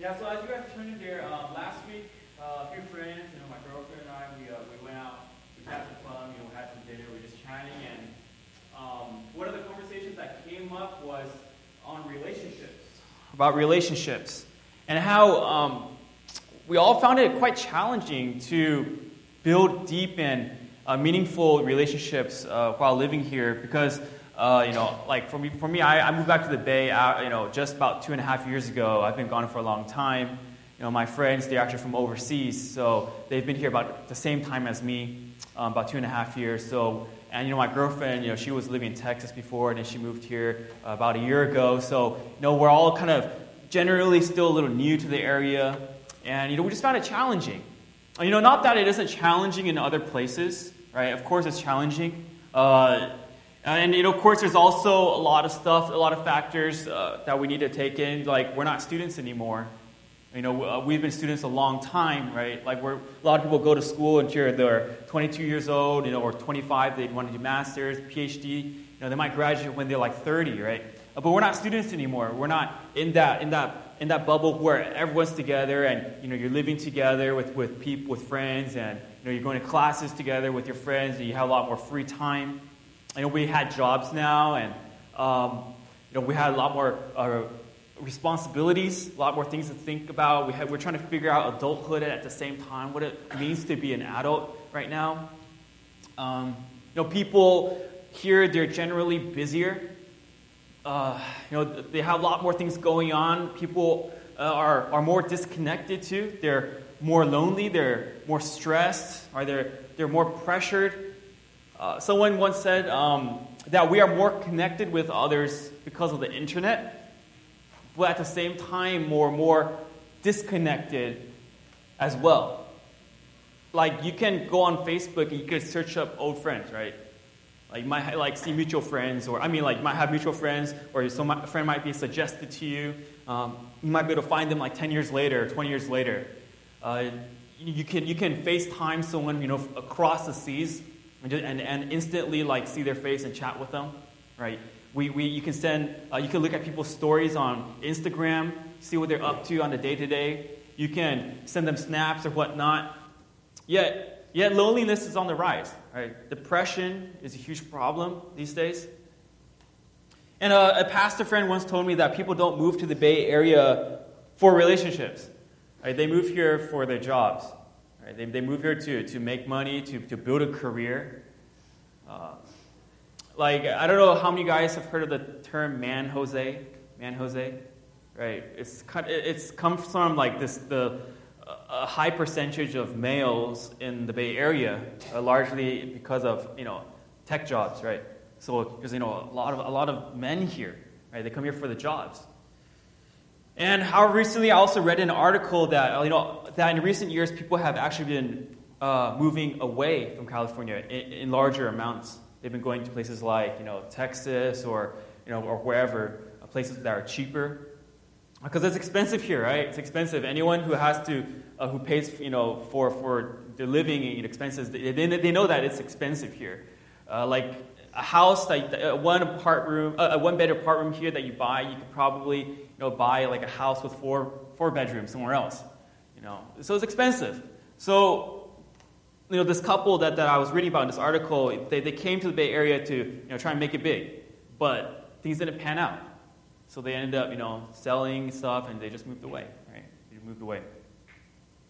Yeah, so as you guys tuned in here, um, last week, uh, a few friends, you know, my girlfriend and I, we, uh, we went out, we had some fun, you know, we had some dinner, we were just chatting, and um, one of the conversations that came up was on relationships. About relationships. And how um, we all found it quite challenging to build deep and uh, meaningful relationships uh, while living here because uh, you know, like for me, for me I, I moved back to the Bay, uh, you know, just about two and a half years ago. I've been gone for a long time. You know, my friends, they're actually from overseas, so they've been here about the same time as me, um, about two and a half years. So, and you know, my girlfriend, you know, she was living in Texas before, and then she moved here uh, about a year ago. So, you know, we're all kind of generally still a little new to the area, and you know, we just found it challenging. You know, not that it isn't challenging in other places, right? Of course, it's challenging. Uh, and you know, of course, there's also a lot of stuff, a lot of factors uh, that we need to take in. Like, we're not students anymore. You know, uh, we've been students a long time, right? Like, we're, a lot of people go to school and they're 22 years old, you know, or 25, they want to do masters, PhD. You know, they might graduate when they're like 30, right? Uh, but we're not students anymore. We're not in that in that in that bubble where everyone's together and you know you're living together with with people with friends and you know you're going to classes together with your friends and you have a lot more free time. You know, we had jobs now, and um, you know, we had a lot more uh, responsibilities, a lot more things to think about. We had, we're trying to figure out adulthood at the same time, what it means to be an adult right now. Um, you know, people here they're generally busier. Uh, you know, they have a lot more things going on. People uh, are, are more disconnected too. They're more lonely. They're more stressed. Or they're, they're more pressured. Uh, someone once said um, that we are more connected with others because of the internet, but at the same time, more and more disconnected as well. Like you can go on Facebook and you can search up old friends, right? Like you might like see mutual friends, or I mean, like you might have mutual friends, or some friend might be suggested to you. Um, you might be able to find them like 10 years later, 20 years later. Uh, you can you can FaceTime someone you know across the seas and, and, and instantly like see their face and chat with them, right? We, we, you can send, uh, you can look at people's stories on Instagram, see what they're up to on the day to day. You can send them snaps or whatnot. Yet, yet loneliness is on the rise, right? Depression is a huge problem these days. And a, a pastor friend once told me that people don't move to the Bay Area for relationships. Right? They move here for their jobs. Right? They, they move here to, to make money, to, to build a career. Uh, like, I don't know how many guys have heard of the term man Jose? Man Jose? Right? It's, it's comes from like this, the, a high percentage of males in the Bay Area, uh, largely because of, you know, tech jobs, right? So there's, you know, a lot of, a lot of men here, right? They come here for the jobs. And how recently I also read an article that, you know, that in recent years people have actually been uh, moving away from California in, in, larger amounts. They've been going to places like, you know, Texas or, you know, or wherever, uh, places that are cheaper. Because it's expensive here, right? It's expensive. Anyone who has to, uh, who pays, you know, for, for their living and expenses, they, they know that it's expensive here. Uh, like a house, like uh, one apart room, a one bed apart room here that you buy, you could probably you know, buy like a house with four, four bedrooms somewhere else. You know, so it's expensive. So, you know, this couple that, that I was reading about in this article, they, they came to the Bay Area to, you know, try and make it big. But things didn't pan out. So they ended up, you know, selling stuff and they just moved away, right? They moved away.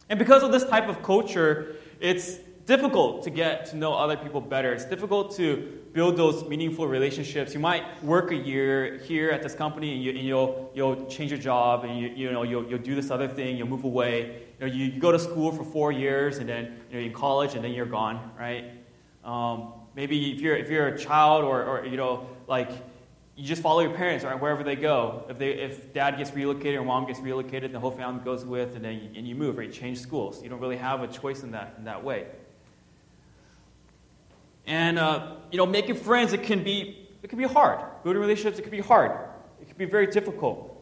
And because of this type of culture, it's difficult to get to know other people better. It's difficult to build those meaningful relationships. You might work a year here at this company and, you, and you'll, you'll change your job and you, you know, you'll, you'll do this other thing, you'll move away. You, know, you, you go to school for four years and then you know, in college and then you're gone, right? Um, maybe if you're, if you're a child or, or, you know, like, you just follow your parents right, wherever they go. If, they, if dad gets relocated or mom gets relocated, the whole family goes with, and then you, and you move, right? You change schools. You don't really have a choice in that, in that way. And, uh, you know, making friends, it can be, it can be hard. Building relationships, it can be hard. It can be very difficult.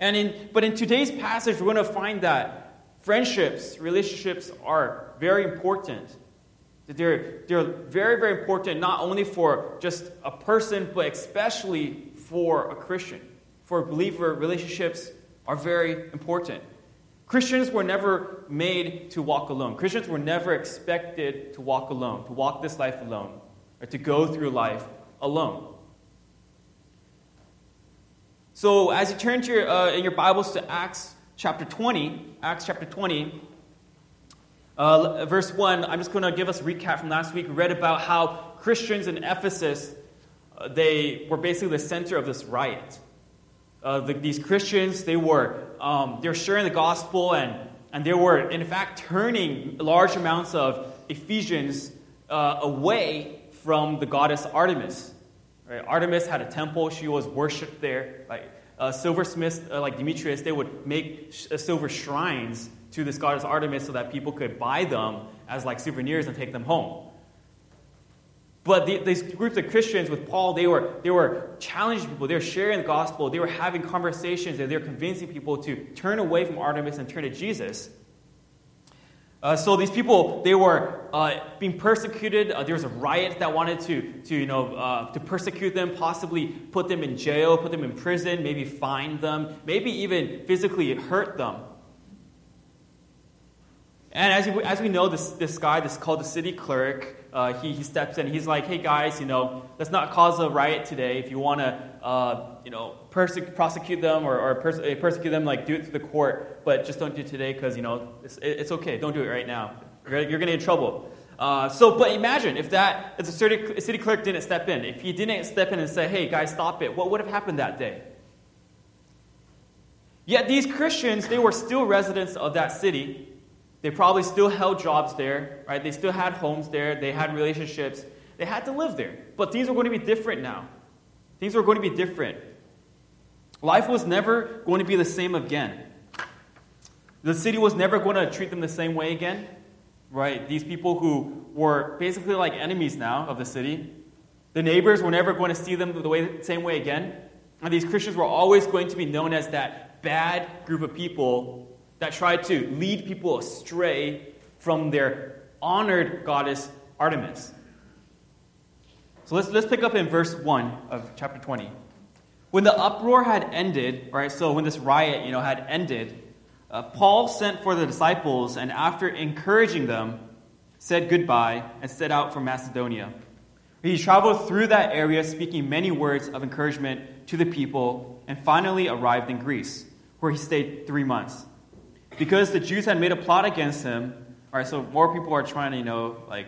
And in, but in today's passage, we're going to find that friendships, relationships are very important. That they're, they're very, very important, not only for just a person, but especially for a Christian. For a believer, relationships are very important. Christians were never made to walk alone. Christians were never expected to walk alone, to walk this life alone, or to go through life alone. So, as you turn to your, uh, in your Bibles to Acts chapter 20, Acts chapter 20, uh, verse 1, I'm just going to give us a recap from last week. We read about how Christians in Ephesus, uh, they were basically the center of this riot. Uh, the, these Christians, they were, um, they were sharing the gospel and, and they were, in fact, turning large amounts of Ephesians uh, away from the goddess Artemis. Right? Artemis had a temple. She was worshipped there. Like uh, silversmiths, uh, like Demetrius, they would make sh- uh, silver shrines to this goddess Artemis so that people could buy them as like souvenirs and take them home. But the, these groups of Christians with Paul, they were, they were challenging people. They were sharing the gospel. They were having conversations. And they were convincing people to turn away from Artemis and turn to Jesus. Uh, so these people, they were uh, being persecuted. Uh, there was a riot that wanted to, to, you know, uh, to persecute them, possibly put them in jail, put them in prison, maybe fine them, maybe even physically hurt them. And as, as we know, this, this guy, this called the city clerk, uh, he, he steps in. He's like, hey guys, you know, let's not cause a riot today. If you want to, uh, you know, perse- prosecute them or, or perse- persecute them, like do it through the court, but just don't do it today because, you know, it's, it's, okay. Don't do it right now. You're, you're going to get in trouble. Uh, so, but imagine if that, if the city, city clerk didn't step in, if he didn't step in and say, hey guys, stop it, what would have happened that day? Yet these Christians, they were still residents of that city. They probably still held jobs there, right? They still had homes there. They had relationships. They had to live there. But things were going to be different now. Things were going to be different. Life was never going to be the same again. The city was never going to treat them the same way again, right? These people who were basically like enemies now of the city. The neighbors were never going to see them the way, same way again. And these Christians were always going to be known as that bad group of people that tried to lead people astray from their honored goddess Artemis. So let's, let's pick up in verse 1 of chapter 20. When the uproar had ended, right, so when this riot, you know, had ended, uh, Paul sent for the disciples and after encouraging them, said goodbye and set out for Macedonia. He traveled through that area speaking many words of encouragement to the people and finally arrived in Greece, where he stayed three months because the Jews had made a plot against him. All right, so more people are trying to, you know, like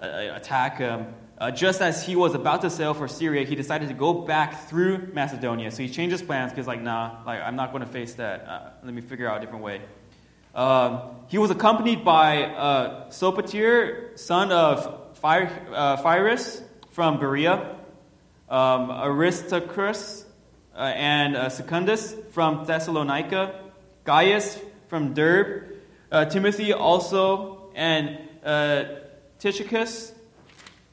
uh, attack him. Uh, just as he was about to sail for Syria, he decided to go back through Macedonia. So he changed his plans because, like, nah, like I'm not going to face that. Uh, let me figure out a different way. Um, he was accompanied by uh, Sopater, son of Pyrrhus from Berea, um, Aristarchus uh, and uh, Secundus from Thessalonica, Gaius from Derbe, uh, Timothy also, and uh, Tychicus.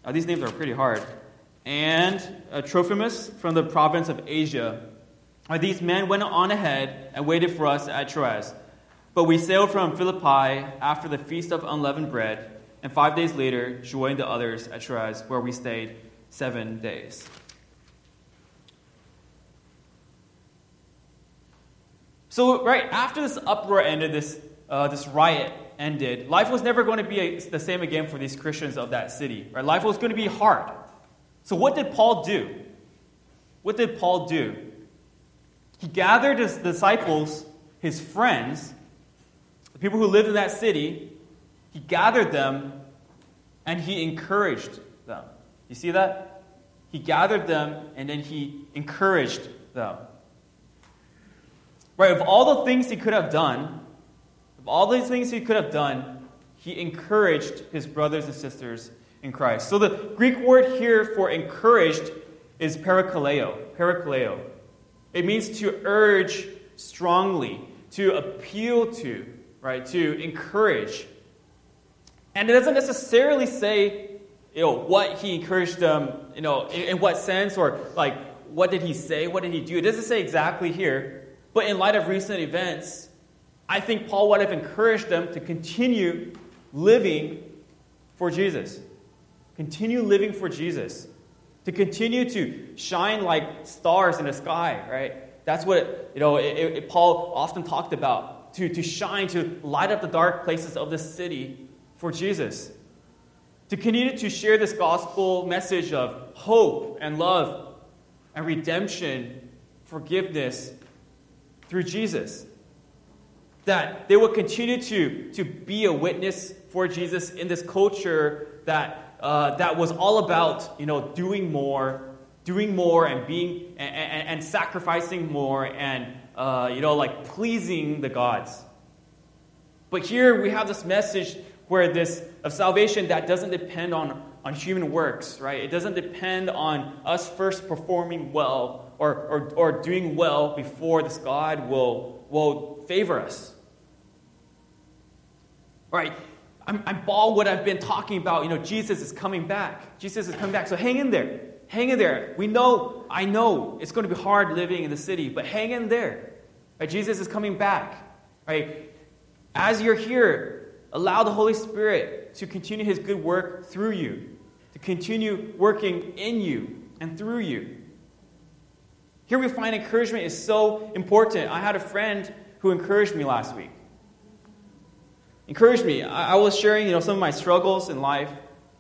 Uh, these names are pretty hard. And uh, Trophimus from the province of Asia. Uh, these men went on ahead and waited for us at Troas. But we sailed from Philippi after the feast of unleavened bread, and five days later joined the others at Troas, where we stayed seven days. So, right after this uproar ended, this, uh, this riot ended, life was never going to be a, the same again for these Christians of that city. Right? Life was going to be hard. So, what did Paul do? What did Paul do? He gathered his disciples, his friends, the people who lived in that city, he gathered them and he encouraged them. You see that? He gathered them and then he encouraged them. Right? Of all the things he could have done, of all these things he could have done, he encouraged his brothers and sisters in Christ. So the Greek word here for encouraged is parakaleo. Parakaleo. It means to urge strongly, to appeal to, right? To encourage. And it doesn't necessarily say, you know, what he encouraged them, you know, in, in what sense or like what did he say, what did he do. It doesn't say exactly here. But in light of recent events, I think Paul would have encouraged them to continue living for Jesus. Continue living for Jesus. To continue to shine like stars in the sky, right? That's what you know, it, it, Paul often talked about to, to shine, to light up the dark places of the city for Jesus. To continue to share this gospel message of hope and love and redemption, forgiveness through Jesus. That they will continue to, to be a witness for Jesus in this culture that, uh, that was all about you know, doing more, doing more and being and, and, and sacrificing more and uh, you know like pleasing the gods. But here we have this message where this of salvation that doesn't depend on, on human works, right? It doesn't depend on us first performing well or, or, or doing well before this God will, will favor us. Right? I'm, I'm all what I've been talking about. You know, Jesus is coming back. Jesus is coming back. So hang in there. Hang in there. We know, I know it's going to be hard living in the city, but hang in there. Right? Jesus is coming back. Right? As you're here, allow the Holy Spirit to continue his good work through you, to continue working in you and through you. Here we find encouragement is so important. I had a friend who encouraged me last week encouraged me. I, I, was sharing, you know, some of my struggles in life.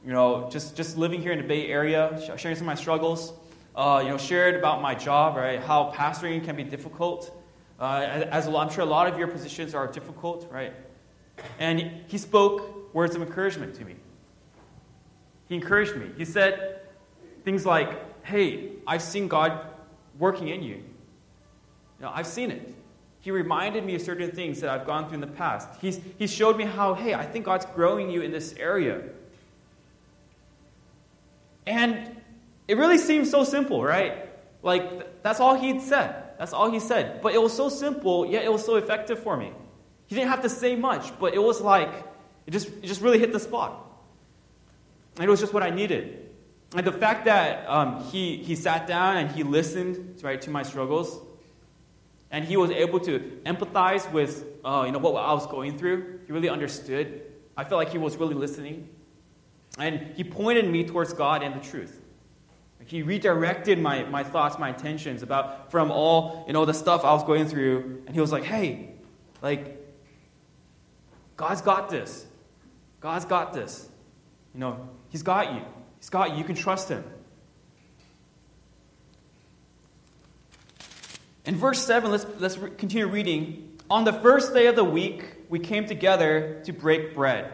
You know, just just living here in the Bay Area, sharing some of my struggles. Uh, you know, shared about my job, right? How pastoring can be difficult. Uh, as I'm sure a lot of your positions are difficult, right? And he spoke words of encouragement to me. He encouraged me. He said things like, "Hey, I've seen God working in you. You know, I've seen it. He reminded me of certain things that I've gone through in the past. He's, he showed me how, hey, I think God's growing you in this area. And it really seems so simple, right? Like, that's all he'd said. That's all he said. But it was so simple, yet it was so effective for me. He didn't have to say much, but it was like, it just, it just really hit the spot. And it was just what I needed. And the fact that um, he, he sat down and he listened right, to my struggles, and he was able to empathize with uh, you know, what I was going through. He really understood. I felt like he was really listening. And he pointed me towards God and the truth. He redirected my, my thoughts, my intentions about from all you know the stuff I was going through. And he was like, hey, like, God's got this. God's got this. You know, He's got you. Got you. Can trust Him. In verse 7, let's, let's continue reading. On the first day of the week, we came together to break bread.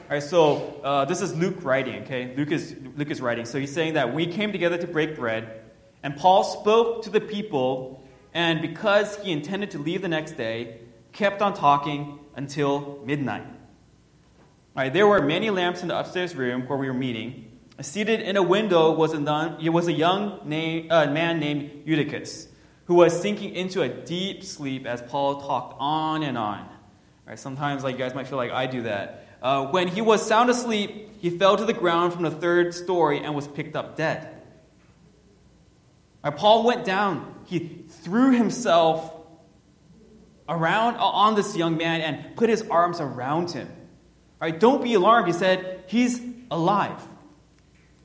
All right, so uh, this is Luke writing, okay? Luke is, Luke is writing. So he's saying that we came together to break bread, and Paul spoke to the people, and because he intended to leave the next day, kept on talking until midnight. All right, there were many lamps in the upstairs room where we were meeting. Seated in a window was a, nun, was a young name, uh, man named Eutychus who was sinking into a deep sleep as Paul talked on and on. Sometimes, like you guys might feel like I do that. Uh, when he was sound asleep, he fell to the ground from the third story and was picked up dead. Right, Paul went down. He threw himself around on this young man and put his arms around him. Don't be alarmed. He said, He's alive.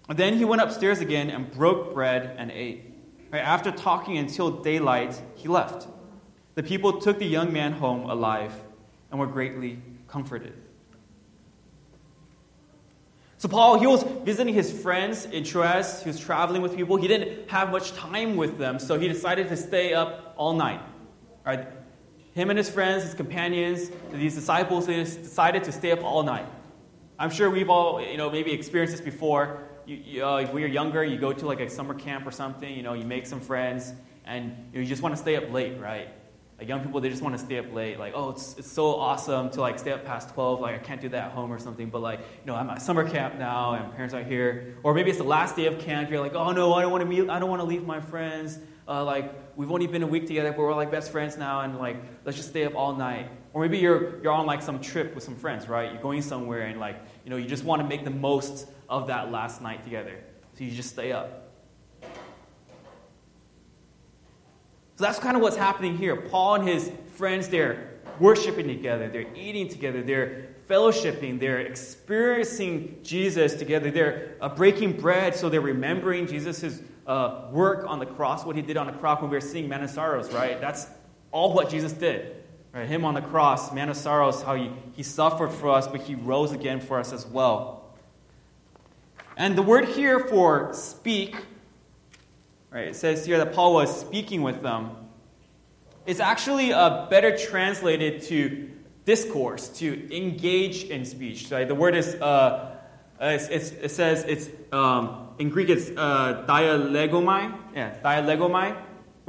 Then he went upstairs again and broke bread and ate. Right, after talking until daylight, he left. The people took the young man home alive and were greatly comforted. So, Paul, he was visiting his friends in Troas. He was traveling with people. He didn't have much time with them, so he decided to stay up all night. Right? Him and his friends, his companions, these disciples, they decided to stay up all night. I'm sure we've all, you know, maybe experienced this before you, uh, when you're younger, you go to like a summer camp or something, you know, you make some friends, and you, you just want to stay up late, right? Like young people, they just want to stay up late. Like, oh, it's, it's so awesome to like stay up past 12. Like, I can't do that at home or something. But like, you know, I'm at summer camp now, and parents are here. Or maybe it's the last day of camp. You're like, oh no, I don't want to meet. I don't want to leave my friends. Uh, like, we've only been a week together, but we're like best friends now, and like, let's just stay up all night. Or maybe you're you're on like some trip with some friends, right? You're going somewhere, and like, you know, you just want to make the most of that last night together. So you just stay up. So that's kind of what's happening here. Paul and his friends, they're worshiping together, they're eating together, they're fellowshipping, they're experiencing Jesus together, they're uh, breaking bread, so they're remembering Jesus' uh, work on the cross, what he did on the cross when we were seeing Man Sorrows, right? That's all what Jesus did. Right? Him on the cross, Man of Sorrows, how he, he suffered for us, but he rose again for us as well. And the word here for speak, right, it says here that Paul was speaking with them. It's actually uh, better translated to discourse, to engage in speech. Right? The word is, uh, it's, it's, it says, it's, um, in Greek it's uh, dialegomai, yeah, dialegomai,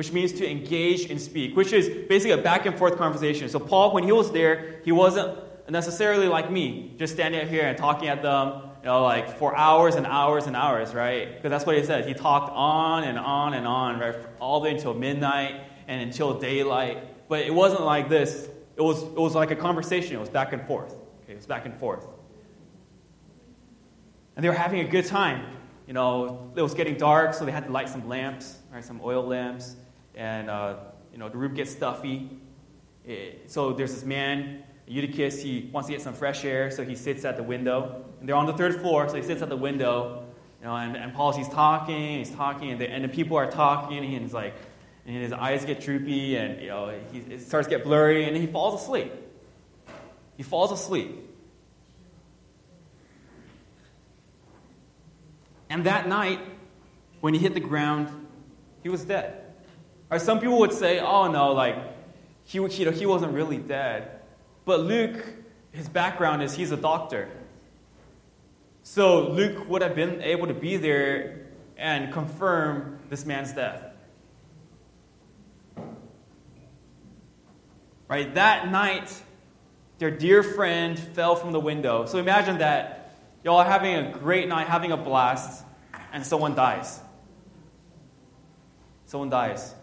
which means to engage and speak, which is basically a back and forth conversation. So Paul, when he was there, he wasn't necessarily like me, just standing up here and talking at them, you know, like for hours and hours and hours, right? Because that's what he said. He talked on and on and on, right, all the way until midnight and until daylight. But it wasn't like this. It was, it was like a conversation. It was back and forth. Okay, it was back and forth. And they were having a good time. You know, it was getting dark, so they had to light some lamps, right, some oil lamps. And, uh, you know, the room gets stuffy. It, so there's this man Eutychus, he wants to get some fresh air, so he sits at the window. And they're on the third floor, so he sits at the window. You know, and, and Paul's, he's talking, he's talking, and the, and the people are talking, and he's like, and his eyes get droopy, and, you know, he, it starts to get blurry, and he falls asleep. He falls asleep. And that night, when he hit the ground, he was dead. Or some people would say, oh no, like, he, he, he wasn't really dead. But Luke, his background is he's a doctor. So Luke would have been able to be there and confirm this man's death. Right? That night, their dear friend fell from the window. So imagine that y'all are having a great night, having a blast, and someone dies. Someone dies.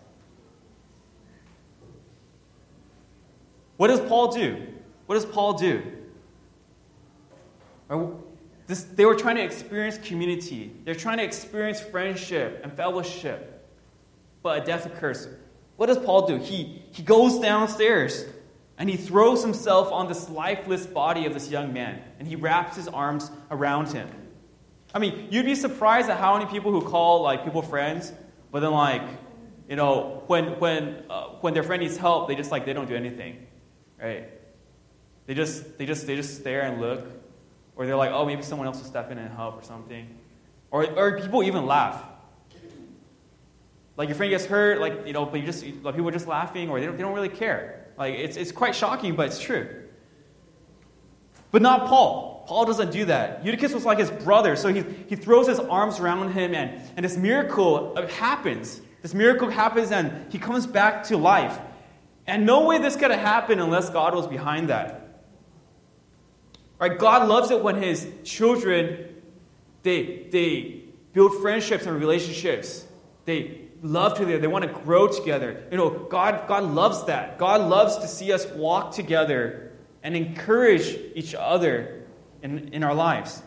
What does Paul do? What does Paul do? This, they were trying to experience community. They're trying to experience friendship and fellowship. But a death occurs. What does Paul do? He, he goes downstairs and he throws himself on this lifeless body of this young man and he wraps his arms around him. I mean, you'd be surprised at how many people who call like people friends, but then like, you know, when when uh, when their friend needs help, they just like they don't do anything, right? They just, they just, they just stare and look. Or they're like, oh, maybe someone else will step in and help or something. Or, or people even laugh. Like your friend gets hurt, like, you know, but you just, like, people are just laughing or they don't, they don't really care. Like, it's, it's quite shocking, but it's true. But not Paul. Paul doesn't do that. Eutychus was like his brother, so he, he throws his arms around him, and, and this miracle happens. This miracle happens, and he comes back to life. And no way this could have happened unless God was behind that. Right? God loves it when his children they they build friendships and relationships. They love together. They want to grow together. You know, God God loves that. God loves to see us walk together and encourage each other in, in our lives.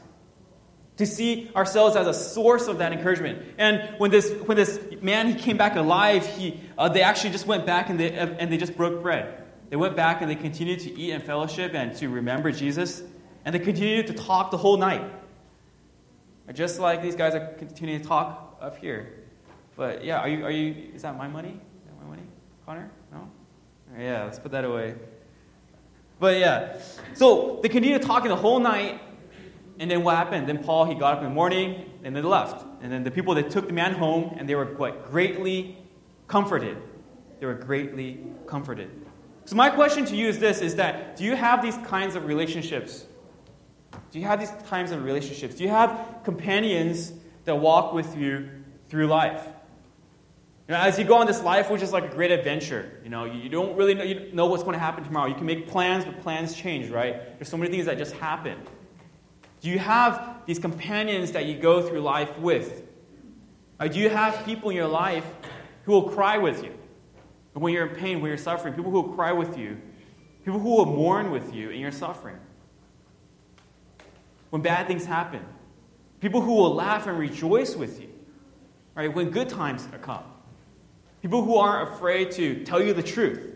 To see ourselves as a source of that encouragement. And when this when this man he came back alive, he uh, they actually just went back and they and they just broke bread. They went back and they continued to eat and fellowship and to remember Jesus. And they continued to talk the whole night. Just like these guys are continuing to talk up here. But yeah, are you, are you, is that my money? Is that my money, Connor? No? Yeah, let's put that away. But yeah, so they continued talking the whole night. And then what happened? Then Paul, he got up in the morning and they left. And then the people that took the man home and they were what, greatly comforted. They were greatly comforted. So my question to you is this is that do you have these kinds of relationships do you have these kinds of relationships? Do you have companions that walk with you through life? You know, as you go on this life, which is like a great adventure, you know, you don't really know, you know what's going to happen tomorrow. You can make plans, but plans change, right? There's so many things that just happen. Do you have these companions that you go through life with? Or do you have people in your life who will cry with you when you're in pain, when you're suffering? People who will cry with you, people who will mourn with you in your suffering when bad things happen. People who will laugh and rejoice with you, right, when good times come. People who aren't afraid to tell you the truth.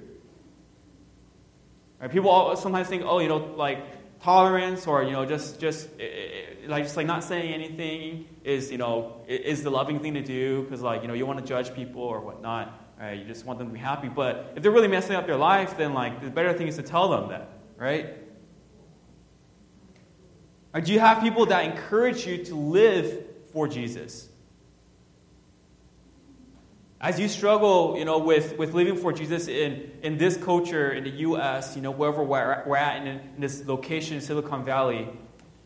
Right? People sometimes think, oh, you know, like tolerance or you know just just eh, eh, like just like not saying anything is you know is the loving thing to do because like you know you want to judge people or whatnot right? You just want them to be happy. But if they're really messing up their life then like the better thing is to tell them that right? Or do you have people that encourage you to live for jesus as you struggle, you know, with, with living for Jesus in, in this culture, in the U.S., you know, wherever we're, we're at in, in this location in Silicon Valley,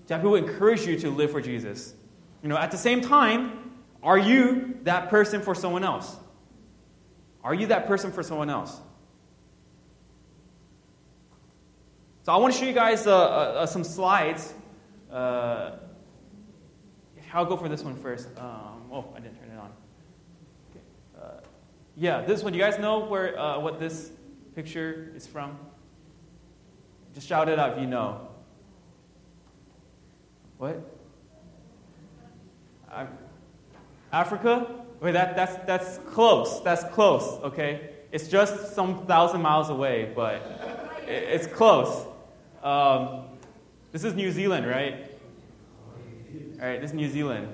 to have people encourage you to live for Jesus. You know, at the same time, are you that person for someone else? Are you that person for someone else? So I want to show you guys uh, uh, some slides. Uh, I'll go for this one first. Um, oh, I didn't turn. Yeah, this one. You guys know where uh, what this picture is from? Just shout it out if you know. What? Africa? Wait, that, that's, that's close. That's close, okay? It's just some thousand miles away, but it's close. Um, this is New Zealand, right? All right, this is New Zealand,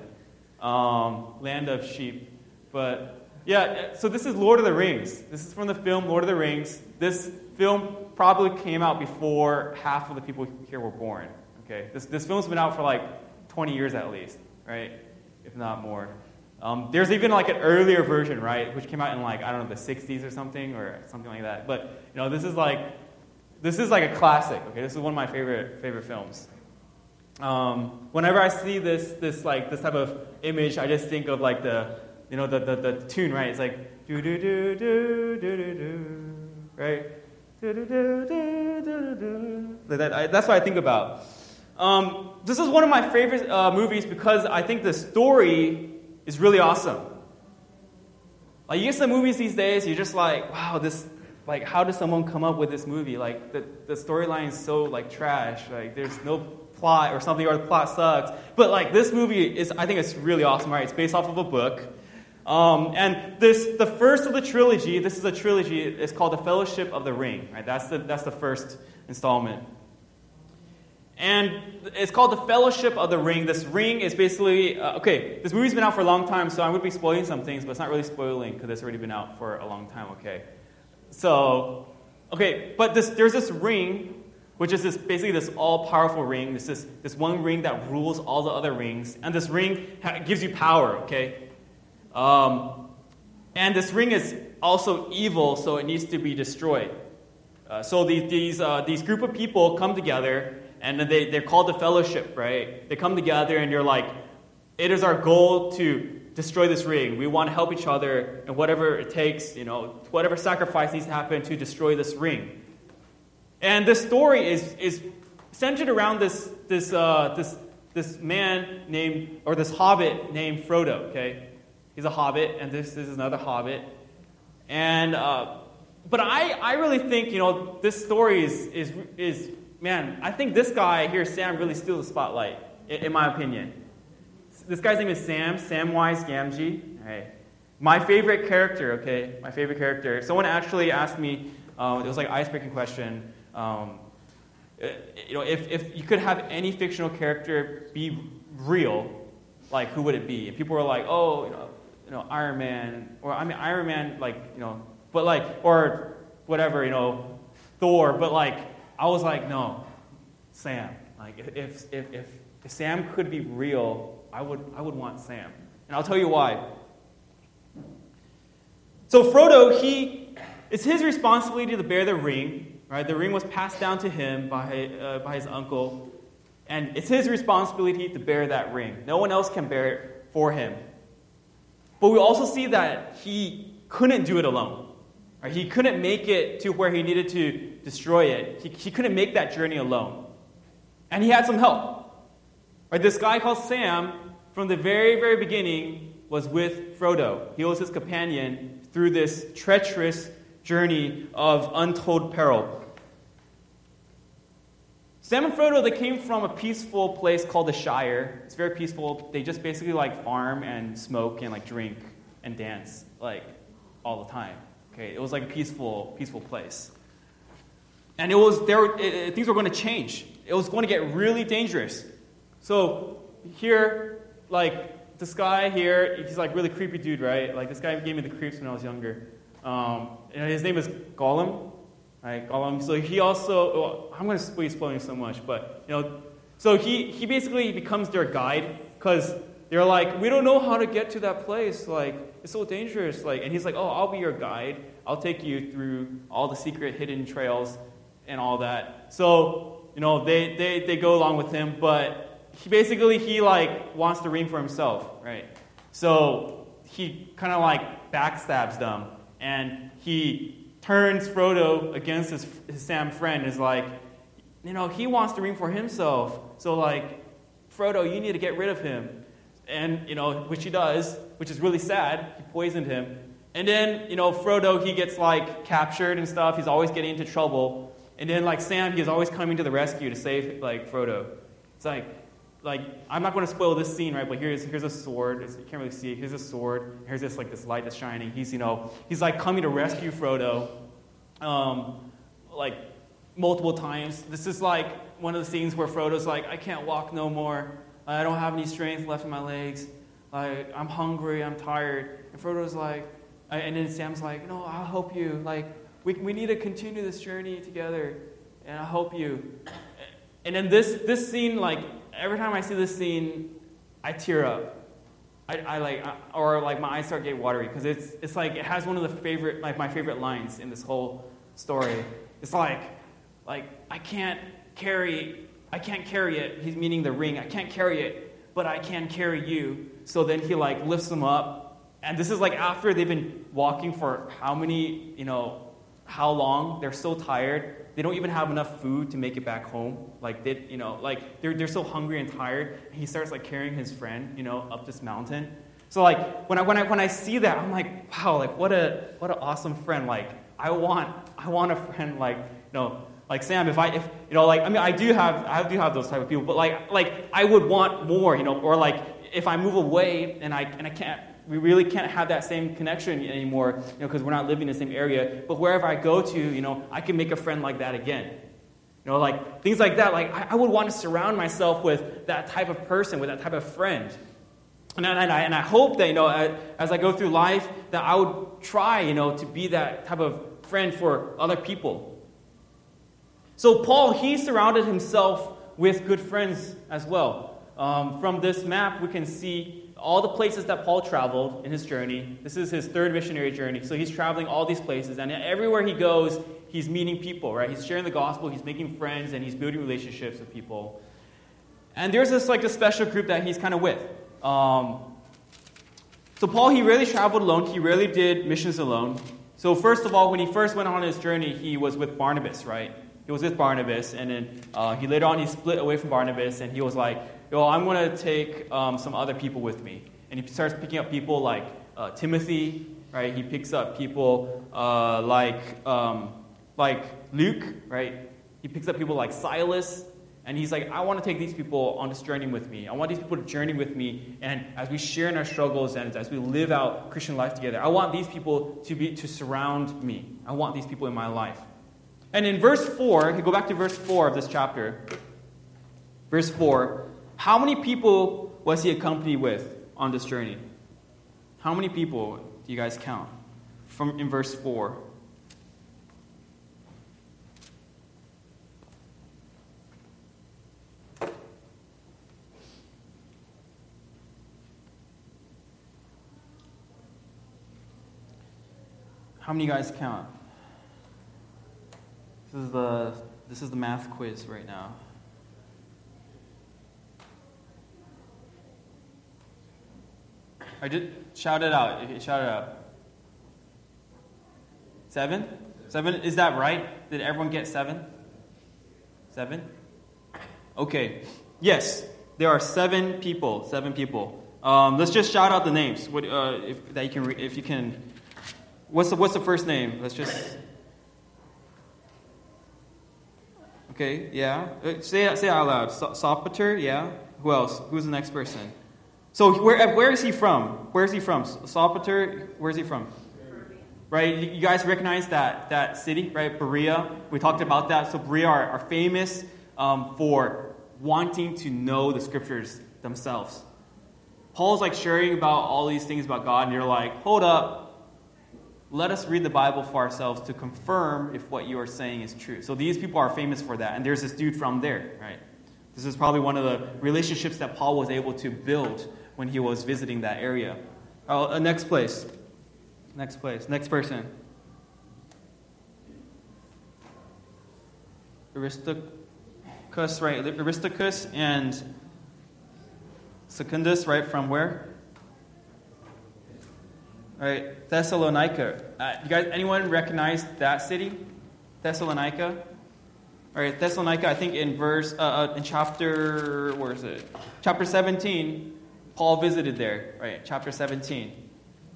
um, land of sheep. But yeah, so this is Lord of the Rings. This is from the film Lord of the Rings. This film probably came out before half of the people here were born. Okay, this, this film's been out for like 20 years at least, right? If not more. Um, there's even like an earlier version, right, which came out in like I don't know the 60s or something or something like that. But you know, this is like this is like a classic. Okay, this is one of my favorite favorite films. Um, whenever I see this this like this type of image, I just think of like the you know, the, the, the tune, right? It's like, do do do do do do do, right? Do do do do do do. That, I, that's what I think about. Um, this is one of my favorite uh, movies because I think the story is really awesome. Like, you get some movies these days, you're just like, wow, this, like, how does someone come up with this movie? Like, the, the storyline is so, like, trash. Like, there's no plot or something, or the plot sucks. But, like, this movie is, I think it's really awesome, right? It's based off of a book. Um, and this, the first of the trilogy, this is a trilogy, it's called The Fellowship of the Ring. Right? That's, the, that's the first installment. And it's called The Fellowship of the Ring. This ring is basically, uh, okay, this movie's been out for a long time, so I'm going to be spoiling some things, but it's not really spoiling because it's already been out for a long time, okay? So, okay, but this, there's this ring, which is this, basically this all powerful ring. This is this one ring that rules all the other rings. And this ring ha- gives you power, okay? Um, and this ring is also evil, so it needs to be destroyed. Uh, so these, these, uh, these group of people come together, and they, they're called the fellowship, right? They come together, and you're like, it is our goal to destroy this ring. We want to help each other, and whatever it takes, you know, whatever sacrifice needs to happen to destroy this ring. And this story is, is centered around this, this, uh, this, this man named, or this hobbit named Frodo, okay? He's a hobbit, and this, is another hobbit. And, uh, but I, I really think, you know, this story is, is, is, man, I think this guy here, Sam, really steals the spotlight, in, in my opinion. This guy's name is Sam, Samwise Gamgee. Right. My favorite character, okay, my favorite character. Someone actually asked me, uh, it was like an icebreaking question. Um, you know, if, if you could have any fictional character be real, like who would it be? And people were like, oh, you know, you know, Iron Man, or I mean, Iron Man, like, you know, but like, or whatever, you know, Thor, but like, I was like, no, Sam. Like, if, if, if, if Sam could be real, I would, I would want Sam. And I'll tell you why. So, Frodo, he, it's his responsibility to bear the ring, right? The ring was passed down to him by, uh, by his uncle, and it's his responsibility to bear that ring. No one else can bear it for him. But we also see that he couldn't do it alone. He couldn't make it to where he needed to destroy it. He, he couldn't make that journey alone. And he had some help. Right? This guy called Sam, from the very, very beginning, was with Frodo. He was his companion through this treacherous journey of untold peril. Sam and Frodo, they came from a peaceful place called the Shire. It's very peaceful. They just basically like farm and smoke and like drink and dance like all the time. Okay, it was like a peaceful, peaceful place. and it was there. It, things were going to change. It was going to get really dangerous. So here, like this guy here, he's like really creepy dude, right? Like this guy gave me the creeps when I was younger. Um, his name is Gollum, Gollum. So he also, well, I'm going to be spoiling so much, but you know, so he he basically becomes their guide because they're like, we don't know how to get to that place. Like it's so dangerous. Like, and he's like, oh, I'll be your guide. I'll take you through all the secret hidden trails and all that. So, you know, they, they, they go along with him, but he basically, he like wants the ring for himself, right? So he kind of like backstabs them and he turns Frodo against his, his Sam friend is like, you know, he wants the ring for himself. So like, Frodo, you need to get rid of him. And, you know, which he does, which is really sad. He poisoned him. And then, you know, Frodo, he gets like captured and stuff. He's always getting into trouble. And then, like Sam, he's always coming to the rescue to save like Frodo. It's like, like I'm not going to spoil this scene, right? But here's here's a sword. It's, you can't really see it. Here's a sword. Here's this like this light that's shining. He's you know he's like coming to rescue Frodo, um, like multiple times. This is like one of the scenes where Frodo's like, I can't walk no more. I don't have any strength left in my legs. Like I'm hungry. I'm tired. And Frodo's like, and then Sam's like, no, I'll help you. Like we, we need to continue this journey together, and I hope you. And then this, this scene, like, every time I see this scene, I tear up. I, I like, or like my eyes start getting watery because it's, it's like it has one of the favorite, like my favorite lines in this whole story. It's like, like I can't carry, I can't carry it. He's meaning the ring. I can't carry it, but I can carry you. So then he like lifts him up, and this is like after they've been walking for how many, you know, how long. They're so tired. They don't even have enough food to make it back home. Like they, you know, like they're, they're so hungry and tired. He starts like carrying his friend, you know, up this mountain. So like when I, when I, when I see that, I'm like, wow, like what a, what an awesome friend. Like I want, I want a friend like, you know, like Sam, if I, if, you know, like, I mean, I do have, I do have those type of people, but like, like I would want more, you know, or like if I move away and I, and I can't we really can't have that same connection anymore, you know, because we're not living in the same area. But wherever I go to, you know, I can make a friend like that again. You know, like things like that. Like I, I would want to surround myself with that type of person, with that type of friend. And, and, I, and I hope that, you know, as I go through life, that I would try, you know, to be that type of friend for other people. So Paul, he surrounded himself with good friends as well. Um, from this map, we can see all the places that Paul traveled in his journey. This is his third missionary journey. So he's traveling all these places, and everywhere he goes, he's meeting people, right? He's sharing the gospel, he's making friends, and he's building relationships with people. And there's this like a special group that he's kind of with. Um, so Paul, he rarely traveled alone. He rarely did missions alone. So first of all, when he first went on his journey, he was with Barnabas, right? He was with Barnabas, and then uh, he later on he split away from Barnabas, and he was like, yo, I'm going to take um, some other people with me. And he starts picking up people like uh, Timothy, right? He picks up people uh, like, um, like Luke, right? He picks up people like Silas. And he's like, I want to take these people on this journey with me. I want these people to journey with me. And as we share in our struggles and as we live out Christian life together, I want these people to, be, to surround me. I want these people in my life. And in verse 4, if you go back to verse 4 of this chapter, verse 4, how many people was he accompanied with on this journey? How many people do you guys count? From in verse 4. How many guys count? This is the this is the math quiz right now. I did shout it out. Shout it out. Seven? Seven? Is that right? Did everyone get seven? Seven? Okay. Yes, there are seven people. Seven people. Um, let's just shout out the names. What, uh, if that you can, re- if you can. What's the What's the first name? Let's just. Okay. Yeah. Uh, say say out loud. Sopater. Yeah. Who else? Who's the next person? So where, where is he from? Where is he from? Sopater, where is he from? right? You guys recognize that, that city, right? Berea. We talked about that. So Berea are, are famous um, for wanting to know the scriptures themselves. Paul's like sharing about all these things about God, and you're like, hold up. Let us read the Bible for ourselves to confirm if what you are saying is true. So these people are famous for that. And there's this dude from there, right? This is probably one of the relationships that Paul was able to build when he was visiting that area. Oh, uh, next place. Next place. Next person. Aristarchus, right? Aristarchus and Secundus, right? From where? Right, Thessalonica. Uh, you guys, anyone recognize that city? Thessalonica. All right, Thessalonica. I think in verse, uh, uh, in chapter, where is it? Chapter 17. Paul visited there. Right, chapter 17.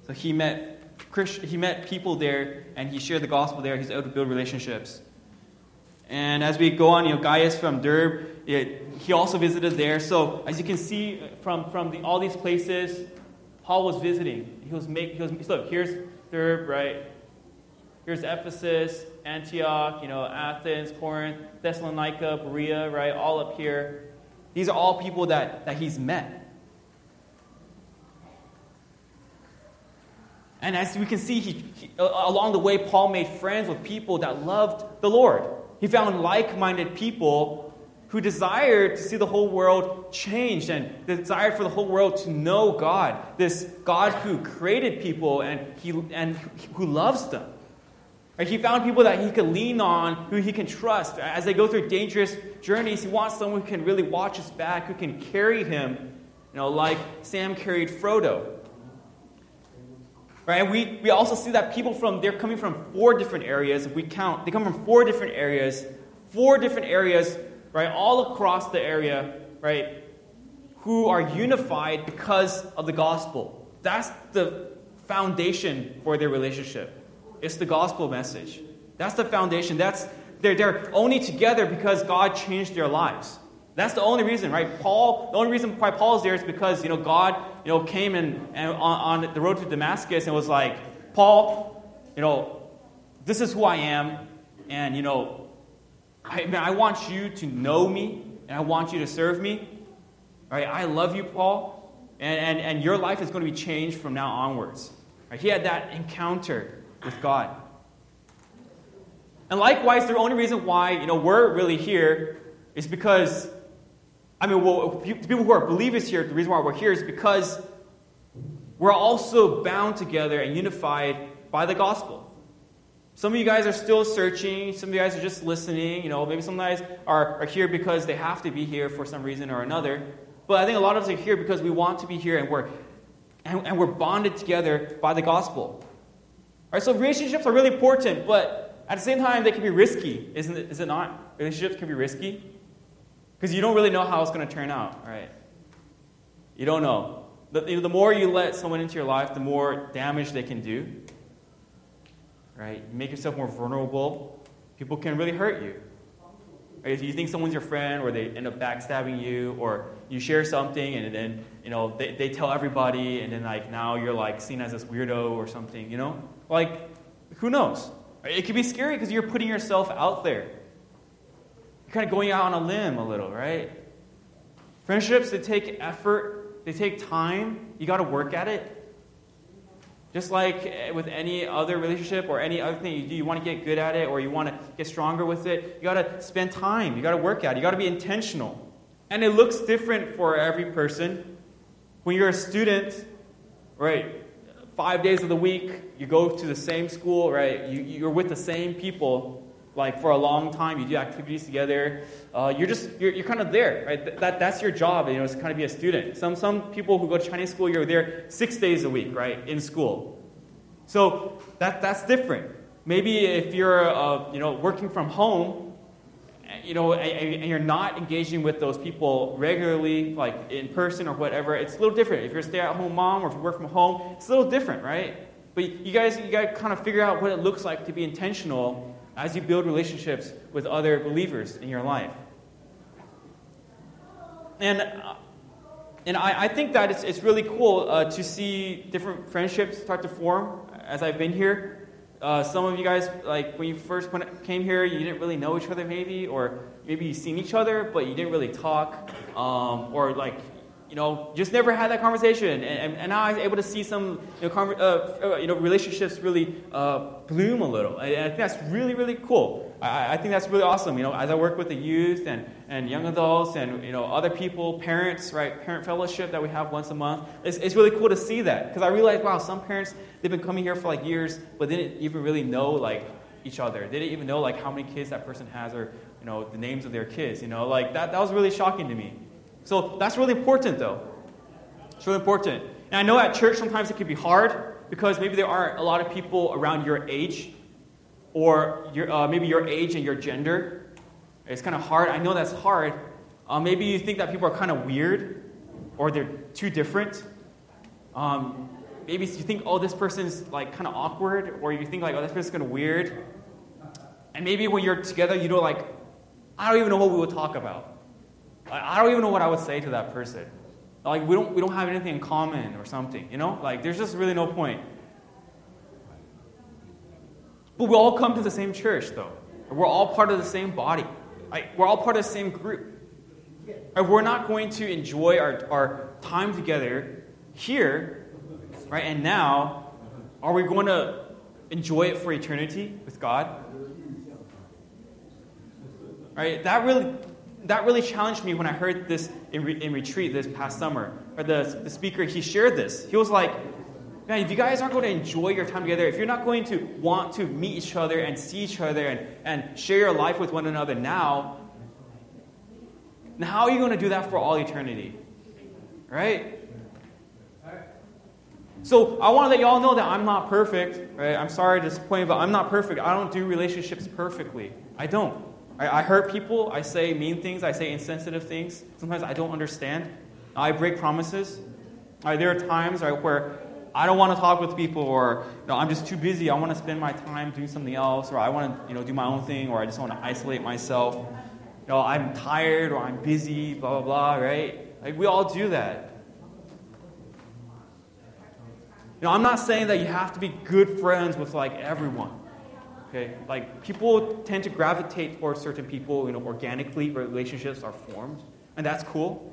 So he met he met people there, and he shared the gospel there. He's able to build relationships. And as we go on, you know, Gaius from Derbe, it, he also visited there. So as you can see from, from the, all these places, Paul was visiting. He was making, he was, look, here's Derbe, right? Here's Ephesus, Antioch, you know, Athens, Corinth, Thessalonica, Berea, right? All up here. These are all people that, that he's met. And as we can see, he, he, along the way, Paul made friends with people that loved the Lord. He found like minded people who desired to see the whole world changed and desired for the whole world to know God, this God who created people and, he, and who loves them. Right? He found people that he could lean on, who he can trust. As they go through dangerous journeys, he wants someone who can really watch his back, who can carry him, you know, like Sam carried Frodo. Right? And we, we also see that people from, they're coming from four different areas. If we count, they come from four different areas, four different areas, right, all across the area, right, who are unified because of the gospel. That's the foundation for their relationship. It's the gospel message. That's the foundation. That's, they're, they're only together because God changed their lives. That's the only reason, right? Paul, the only reason why Paul is there is because, you know, God, you know, came and, and on, on the road to Damascus and was like, Paul, you know, this is who I am, and, you know, I, man, I want you to know me, and I want you to serve me. Right? I love you, Paul, and, and, and your life is going to be changed from now onwards. Right? He had that encounter with God. And likewise, the only reason why, you know, we're really here is because I mean, well, the people who are believers here, the reason why we're here is because we're also bound together and unified by the gospel. Some of you guys are still searching. Some of you guys are just listening. You know, maybe some guys are, are here because they have to be here for some reason or another. But I think a lot of us are here because we want to be here and we're, and, and we're bonded together by the gospel. All right, so relationships are really important, but at the same time, they can be risky, isn't it? Is it not? Relationships can be risky. Because you don't really know how it's going to turn out, right? You don't know. The, the more you let someone into your life, the more damage they can do. Right? You make yourself more vulnerable. People can really hurt you. Right? If you think someone's your friend, or they end up backstabbing you, or you share something and then you know they, they tell everybody, and then like now you're like seen as this weirdo or something. You know, like who knows? It can be scary because you're putting yourself out there. You're kind of going out on a limb a little, right? Friendships, they take effort, they take time. You got to work at it. Just like eh, with any other relationship or any other thing you do, you want to get good at it or you want to get stronger with it, you got to spend time. You got to work at it. You got to be intentional. And it looks different for every person. When you're a student, right, five days of the week, you go to the same school, right, you, you're with the same people like for a long time. You do activities together. Uh, you're just you're, you're kind of there, right? That, that's your job. You know, is kind of be a student. Some some people who go to Chinese school, you're there six days a week, right, in school. So that that's different. Maybe if you're uh, you know working from home, you know, and you're not engaging with those people regularly, like in person or whatever, it's a little different. If you're a stay-at-home mom or if you work from home, it's a little different, right? But you guys, you got to kind of figure out what it looks like to be intentional as you build relationships with other believers in your life. And, uh, and I, I think that it's, it's really cool uh, to see different friendships start to form as I've been here. uh, some of you guys, like when you first came here, you didn't really know each other, maybe, or maybe you've seen each other, but you didn't really talk, um, or like you know, just never had that conversation. And, and, and now I'm able to see some, you know, conver- uh, uh, you know relationships really uh, bloom a little. And I think that's really, really cool. I, I, think that's really awesome. You know, as I work with the youth and, and young adults and, you know, other people, parents, right, parent fellowship that we have once a month, it's, it's really cool to see that. Because I realize, wow, some parents, they've been coming here for like years, but they didn't even really know, like, each other. They didn't even know, like, how many kids that person has or, you know, the names of their kids, you know. Like, that, that was really shocking to me. So that's really important, though. It's really important. And I know at church sometimes it can be hard because maybe there aren't a lot of people around your age or your, uh, maybe your age and your gender. It's kind of hard. I know that's hard. Uh, maybe you think that people are kind of weird or they're too different. Um, maybe you think, oh, this person's like kind of awkward, or you think like, oh, this person's kind of weird. And maybe when you're together, you know, like, I don't even know what we would talk about. I don't even know what I would say to that person. Like we don't we don't have anything in common or something, you know? Like there's just really no point. But we all come to the same church though. We're all part of the same body. Like, we're all part of the same group. Right? We're not going to enjoy our, our time together here, right? And now, are we going to enjoy it for eternity with God? Right? That really that really challenged me when I heard this in, re- in retreat this past summer. Or the, the speaker, he shared this. He was like, man, if you guys aren't going to enjoy your time together, if you're not going to want to meet each other and see each other and, and share your life with one another now, now how are you going to do that for all eternity? Right? So I want to let y'all know that I'm not perfect, right? I'm sorry to disappoint, but I'm not perfect. I don't do relationships perfectly. I don't. I, I hurt people. I say mean things. I say insensitive things. Sometimes I don't understand. I break promises. Right, there are times right, where I don't want to talk with people, or you know, I'm just too busy. I want to spend my time doing something else, or I want to you know, do my own thing, or I just want to isolate myself. You know, I'm tired, or I'm busy, blah, blah, blah, right? Like, we all do that. You know, I'm not saying that you have to be good friends with like everyone. Okay, like people tend to gravitate towards certain people, you know, organically. Relationships are formed, and that's cool.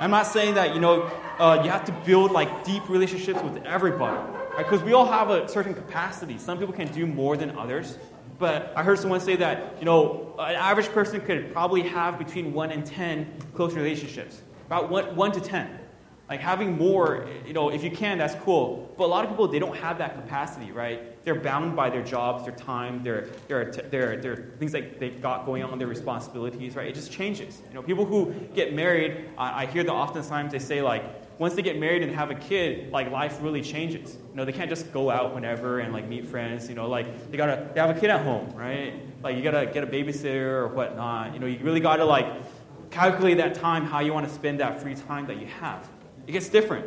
I'm not saying that you know uh, you have to build like deep relationships with everybody, right? Because we all have a certain capacity. Some people can do more than others. But I heard someone say that you know an average person could probably have between one and ten close relationships, about one, one to ten. Like having more, you know, if you can, that's cool. But a lot of people, they don't have that capacity, right? They're bound by their jobs, their time, their, their, their, their things like they've got going on, their responsibilities, right? It just changes. You know, people who get married, I, I hear that oftentimes they say like, once they get married and have a kid, like life really changes. You know, they can't just go out whenever and like meet friends. You know, like they gotta they have a kid at home, right? Like you gotta get a babysitter or whatnot. You know, you really gotta like calculate that time how you want to spend that free time that you have. It gets different.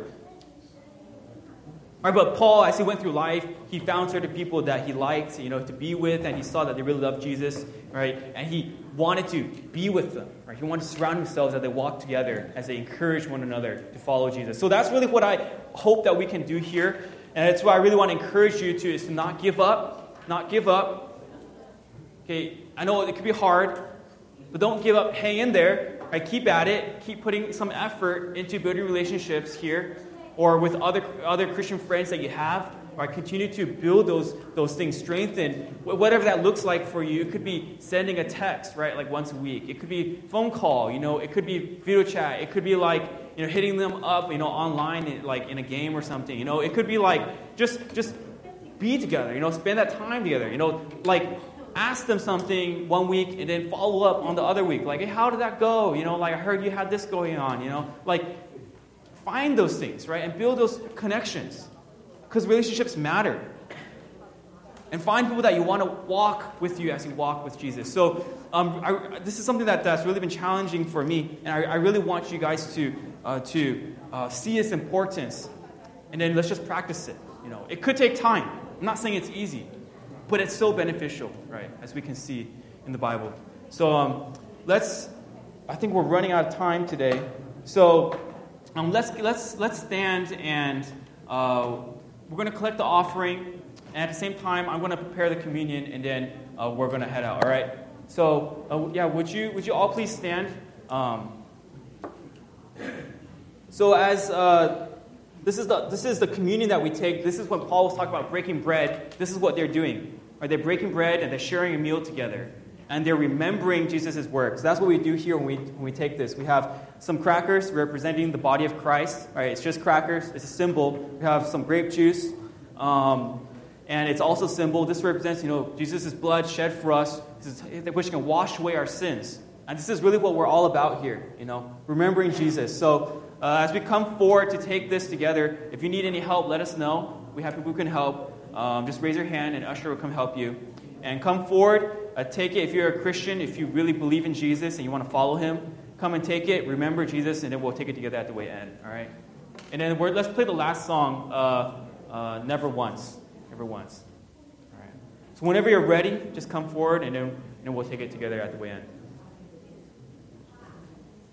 Right, but Paul, as he went through life, he found certain people that he liked, you know, to be with, and he saw that they really loved Jesus, right? And he wanted to be with them, right? He wanted to surround himself as they walked together, as they encouraged one another to follow Jesus. So that's really what I hope that we can do here, and that's why I really want to encourage you to is to not give up, not give up. Okay, I know it could be hard, but don't give up. Hang in there, Right, keep at it. Keep putting some effort into building relationships here or with other, other Christian friends that you have. Right, continue to build those, those things, strengthen whatever that looks like for you. It could be sending a text, right, like once a week. It could be phone call, you know, it could be video chat. It could be like, you know, hitting them up, you know, online, like in a game or something. You know, it could be like just, just be together, you know, spend that time together. You know, like ask them something one week and then follow up on the other week. Like, hey, how did that go? You know, like I heard you had this going on, you know? Like, find those things, right? And build those connections. Because relationships matter. And find people that you want to walk with you as you walk with Jesus. So, um, I, this is something that, that's really been challenging for me. And I, I really want you guys to, uh, to uh, see its importance. And then let's just practice it. You know, it could take time. I'm not saying it's easy but it's so beneficial, right? As we can see in the Bible. So um, let's. I think we're running out of time today. So um, let's let's let's stand and uh, we're going to collect the offering. And at the same time, I'm going to prepare the communion, and then uh, we're going to head out. All right. So uh, yeah, would you would you all please stand? Um, so as uh, this is the this is the communion that we take. This is when Paul was talking about breaking bread. This is what they're doing. Right? They're breaking bread and they're sharing a meal together, and they're remembering Jesus' works. That's what we do here when we when we take this. We have some crackers representing the body of Christ. Right? It's just crackers. It's a symbol. We have some grape juice. Um, and it's also a symbol. This represents, you know, Jesus' blood shed for us, which can wash away our sins. And this is really what we're all about here, you know, remembering Jesus. So uh, as we come forward to take this together, if you need any help, let us know. We have people who can help. Um, just raise your hand, and Usher will come help you. And come forward, uh, take it. If you're a Christian, if you really believe in Jesus and you want to follow him, come and take it. Remember Jesus, and then we'll take it together at the way end. All right. And then we're let's play the last song, uh, uh, "Never Once." Never once. All right. So whenever you're ready, just come forward, and then, and then we'll take it together at the way end.